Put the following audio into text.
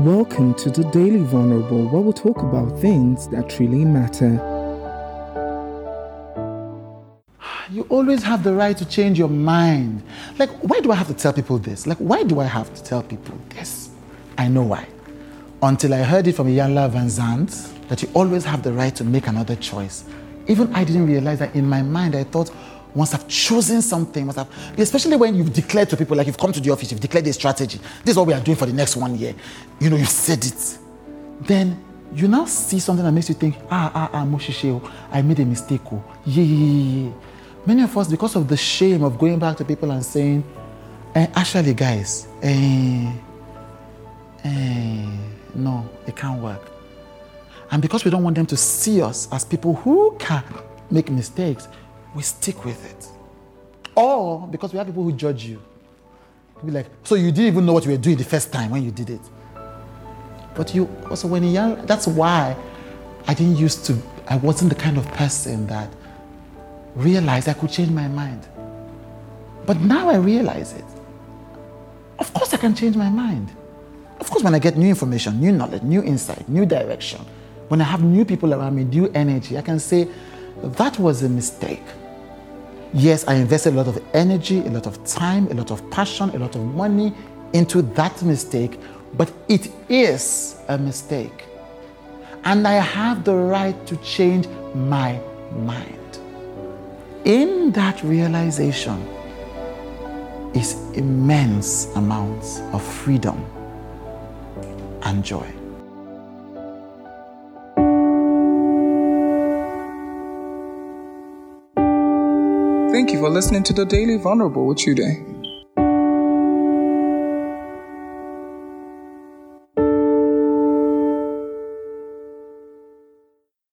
Welcome to the Daily Vulnerable, where we talk about things that really matter. You always have the right to change your mind. Like, why do I have to tell people this? Like, why do I have to tell people this? I know why. Until I heard it from Iyanla Vanzant that you always have the right to make another choice. Even I didn't realize that in my mind, I thought once I've chosen something, once I've, especially when you've declared to people, like you've come to the office, you've declared a strategy, this is what we are doing for the next one year. You know, you've said it. Then you now see something that makes you think, ah, ah, ah, Moshishe, I made a mistake. Oh. Yeah, yeah, yeah. Many of us, because of the shame of going back to people and saying, eh, actually, guys, eh, eh, no, it can't work. And because we don't want them to see us as people who can make mistakes, we stick with it. Or because we have people who judge you. Be like, so you didn't even know what you were doing the first time when you did it. But you also when you're young, that's why I didn't used to, I wasn't the kind of person that realized I could change my mind. But now I realize it. Of course I can change my mind. Of course, when I get new information, new knowledge, new insight, new direction, when I have new people around me, new energy, I can say, that was a mistake. Yes, I invested a lot of energy, a lot of time, a lot of passion, a lot of money into that mistake, but it is a mistake. And I have the right to change my mind. In that realization is immense amounts of freedom and joy. Thank you for listening to the Daily Vulnerable with Chude.